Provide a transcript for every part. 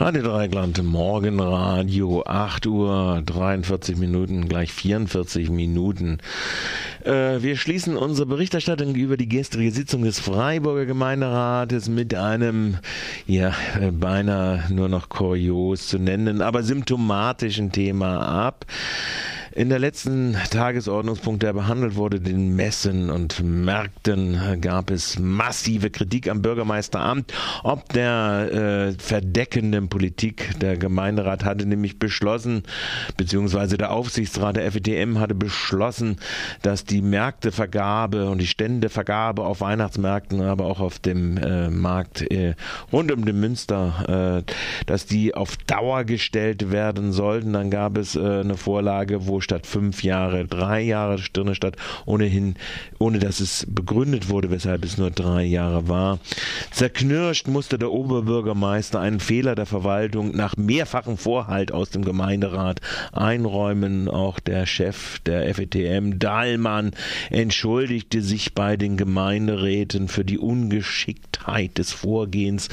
Radio Dreigland, Morgenradio, 8 Uhr 43 Minuten, gleich 44 Minuten. Äh, wir schließen unsere Berichterstattung über die gestrige Sitzung des Freiburger Gemeinderates mit einem, ja, äh, beinahe nur noch kurios zu nennen, aber symptomatischen Thema ab in der letzten Tagesordnungspunkt, der behandelt wurde, den Messen und Märkten, gab es massive Kritik am Bürgermeisteramt, ob der äh, verdeckenden Politik. Der Gemeinderat hatte nämlich beschlossen, beziehungsweise der Aufsichtsrat der FETM hatte beschlossen, dass die Märktevergabe und die Ständevergabe auf Weihnachtsmärkten, aber auch auf dem äh, Markt äh, rund um den Münster, äh, dass die auf Dauer gestellt werden sollten. Dann gab es äh, eine Vorlage, wo statt fünf Jahre drei Jahre Stirne statt, ohnehin, ohne dass es begründet wurde, weshalb es nur drei Jahre war. Zerknirscht musste der Oberbürgermeister einen Fehler der Verwaltung nach mehrfachem Vorhalt aus dem Gemeinderat einräumen. Auch der Chef der FETM, Dahlmann, entschuldigte sich bei den Gemeinderäten für die Ungeschicktheit des Vorgehens.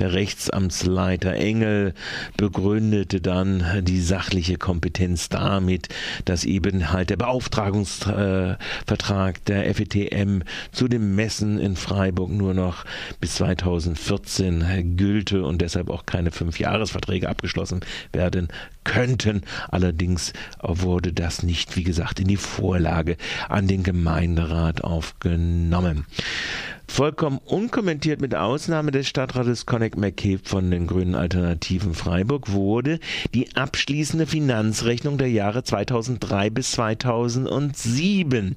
Der Rechtsamtsleiter Engel begründete dann die sachliche Kompetenz damit, dass eben halt der Beauftragungsvertrag der FETM zu den Messen in Freiburg nur noch bis 2014 gülte und deshalb auch keine Fünfjahresverträge abgeschlossen werden könnten. Allerdings wurde das nicht, wie gesagt, in die Vorlage an den Gemeinderat aufgenommen. Vollkommen unkommentiert mit Ausnahme des Stadtrates Connect McCabe von den Grünen Alternativen Freiburg wurde die abschließende Finanzrechnung der Jahre 2003 bis 2007.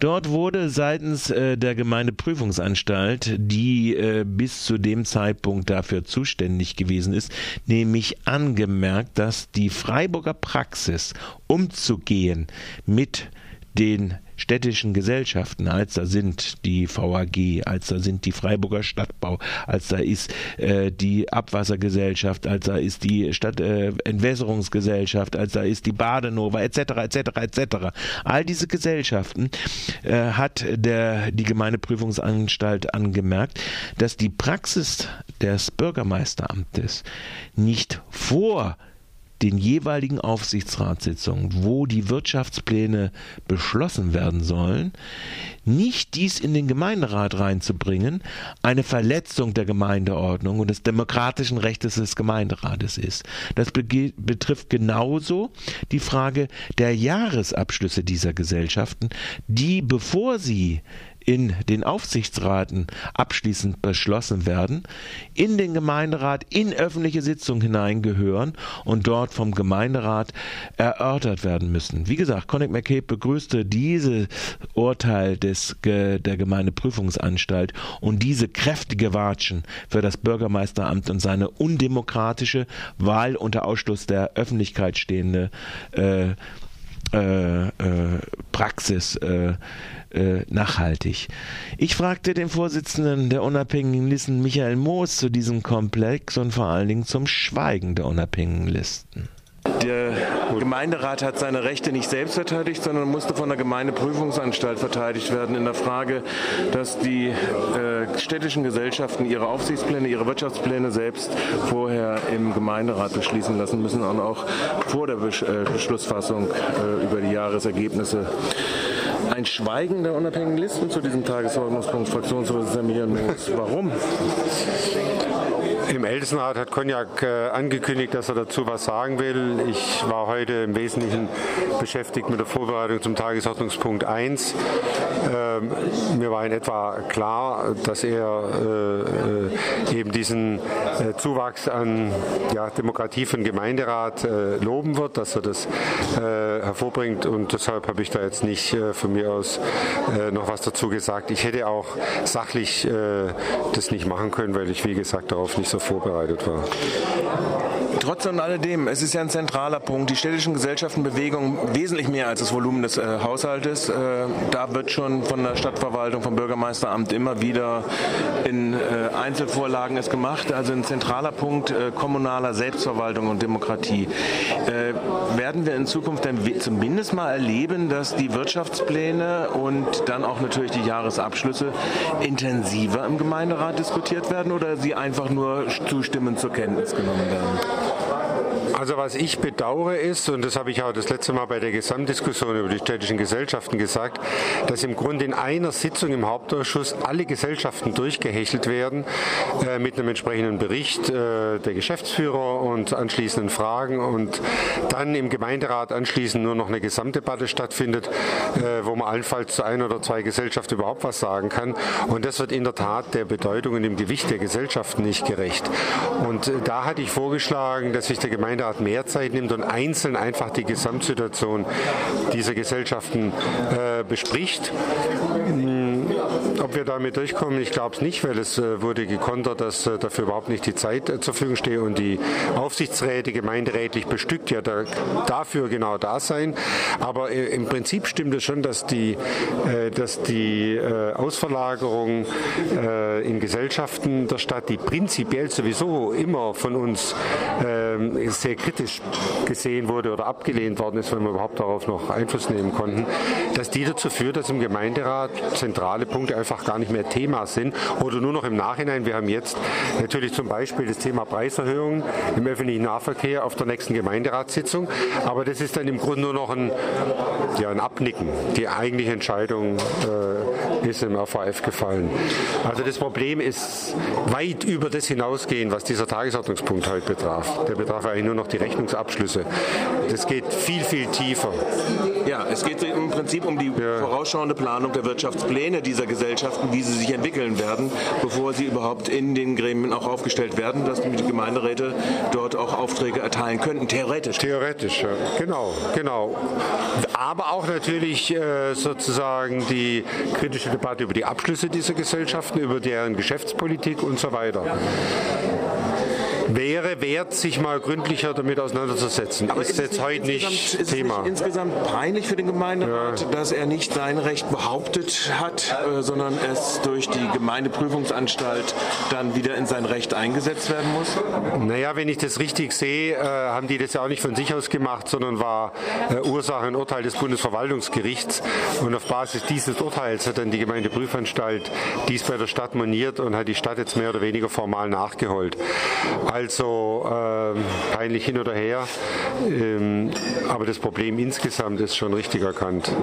Dort wurde seitens äh, der Gemeindeprüfungsanstalt, die äh, bis zu dem Zeitpunkt dafür zuständig gewesen ist, nämlich angemerkt, dass die Freiburger Praxis umzugehen mit den städtischen Gesellschaften, als da sind die VAG, als da sind die Freiburger Stadtbau, als da ist äh, die Abwassergesellschaft, als da ist die Stadtentwässerungsgesellschaft, äh, als da ist die Badenova etc. etc. etc. All diese Gesellschaften äh, hat der die Gemeindeprüfungsanstalt angemerkt, dass die Praxis des Bürgermeisteramtes nicht vor den jeweiligen Aufsichtsratssitzungen, wo die Wirtschaftspläne beschlossen werden sollen, nicht dies in den Gemeinderat reinzubringen, eine Verletzung der Gemeindeordnung und des demokratischen Rechtes des Gemeinderates ist. Das betrifft genauso die Frage der Jahresabschlüsse dieser Gesellschaften, die, bevor sie in den Aufsichtsraten abschließend beschlossen werden, in den Gemeinderat, in öffentliche Sitzungen hineingehören und dort vom Gemeinderat erörtert werden müssen. Wie gesagt, Connick McCabe begrüßte dieses Urteil des, der Gemeindeprüfungsanstalt und diese kräftige Watschen für das Bürgermeisteramt und seine undemokratische Wahl unter Ausschluss der Öffentlichkeit stehende äh, äh, Praxis äh, äh, nachhaltig. Ich fragte den Vorsitzenden der unabhängigen Listen Michael Moos zu diesem Komplex und vor allen Dingen zum Schweigen der unabhängigen Listen. Der Gemeinderat hat seine Rechte nicht selbst verteidigt, sondern musste von der Gemeindeprüfungsanstalt verteidigt werden in der Frage, dass die äh, städtischen Gesellschaften ihre Aufsichtspläne, ihre Wirtschaftspläne selbst vorher im Gemeinderat beschließen lassen müssen und auch vor der Besch äh, Beschlussfassung äh, über die Jahresergebnisse ein Schweigen der unabhängigen Listen zu diesem Tagesordnungspunkt, Fraktionsvorsitzender Michael Moos. Warum? Im Ältestenrat hat Cognac äh, angekündigt, dass er dazu was sagen will. Ich war heute im Wesentlichen beschäftigt mit der Vorbereitung zum Tagesordnungspunkt 1. Ähm, mir war in etwa klar, dass er äh, äh, eben diesen Zuwachs an Demokratie von Gemeinderat loben wird, dass er das hervorbringt und deshalb habe ich da jetzt nicht von mir aus noch was dazu gesagt. Ich hätte auch sachlich das nicht machen können, weil ich wie gesagt darauf nicht so vorbereitet war. Trotz und alledem, es ist ja ein zentraler Punkt. Die städtischen Gesellschaften bewegen wesentlich mehr als das Volumen des äh, Haushaltes. Äh, da wird schon von der Stadtverwaltung, vom Bürgermeisteramt immer wieder in äh, Einzelvorlagen es gemacht. Also ein zentraler Punkt äh, kommunaler Selbstverwaltung und Demokratie. Äh, werden wir in Zukunft dann zumindest mal erleben, dass die Wirtschaftspläne und dann auch natürlich die Jahresabschlüsse intensiver im Gemeinderat diskutiert werden oder sie einfach nur zustimmend zur Kenntnis genommen werden? Also was ich bedauere ist, und das habe ich auch das letzte Mal bei der Gesamtdiskussion über die städtischen Gesellschaften gesagt, dass im Grunde in einer Sitzung im Hauptausschuss alle Gesellschaften durchgehechelt werden äh, mit einem entsprechenden Bericht äh, der Geschäftsführer und anschließenden Fragen und dann im Gemeinderat anschließend nur noch eine Gesamtdebatte stattfindet, äh, wo man allenfalls zu ein oder zwei Gesellschaften überhaupt was sagen kann. Und das wird in der Tat der Bedeutung und dem Gewicht der Gesellschaften nicht gerecht. Und äh, da hatte ich vorgeschlagen, dass sich der Gemeinderat mehr Zeit nimmt und einzeln einfach die Gesamtsituation dieser Gesellschaften äh, bespricht. Ob wir damit durchkommen, ich glaube es nicht, weil es äh, wurde gekontert, dass äh, dafür überhaupt nicht die Zeit äh, zur Verfügung steht und die Aufsichtsräte gemeinderätlich bestückt ja da, dafür genau da sein. Aber im Prinzip stimmt es schon, dass die, dass die Ausverlagerung in Gesellschaften der Stadt, die prinzipiell sowieso immer von uns ähm, sehr kritisch gesehen wurde oder abgelehnt worden ist, wenn wir überhaupt darauf noch Einfluss nehmen konnten, dass die dazu führt, dass im Gemeinderat zentrale Punkte einfach gar nicht mehr Thema sind oder nur noch im Nachhinein. Wir haben jetzt natürlich zum Beispiel das Thema Preiserhöhungen im öffentlichen Nahverkehr auf der nächsten Gemeinderatssitzung, aber das ist dann im Grunde nur noch ein, ja, ein Abnicken. Die eigentliche Entscheidung äh, ist im RVF gefallen. Also das Problem ist weit über das hinausgehen, was dieser Tagesordnungspunkt heute betraf. Der betraf eigentlich nur noch die Rechnungsabschlüsse. Das geht viel, viel tiefer. Ja, es geht im Prinzip um die ja. vorausschauende Planung der Wirtschaftspläne dieser Gesellschaften, wie sie sich entwickeln werden, bevor sie überhaupt in den Gremien auch aufgestellt werden, dass die Gemeinderäte dort auch Aufträge erteilen könnten, theoretisch. Theoretisch, ja. genau, genau. Aber auch natürlich äh, sozusagen die kritische Debatte über die Abschlüsse dieser Gesellschaften, über deren Geschäftspolitik und so weiter wäre wert, sich mal gründlicher damit auseinanderzusetzen. Aber ist, ist jetzt heute nicht ist Thema. Es nicht insgesamt peinlich für den Gemeinderat, ja. dass er nicht sein Recht behauptet hat, äh, sondern es durch die Gemeindeprüfungsanstalt dann wieder in sein Recht eingesetzt werden muss? Naja, wenn ich das richtig sehe, äh, haben die das ja auch nicht von sich aus gemacht, sondern war äh, Ursache ein Urteil des Bundesverwaltungsgerichts. Und auf Basis dieses Urteils hat dann die Gemeindeprüfanstalt dies bei der Stadt moniert und hat die Stadt jetzt mehr oder weniger formal nachgeholt. Also äh, peinlich hin oder her. Ähm, aber das Problem insgesamt ist schon richtig erkannt.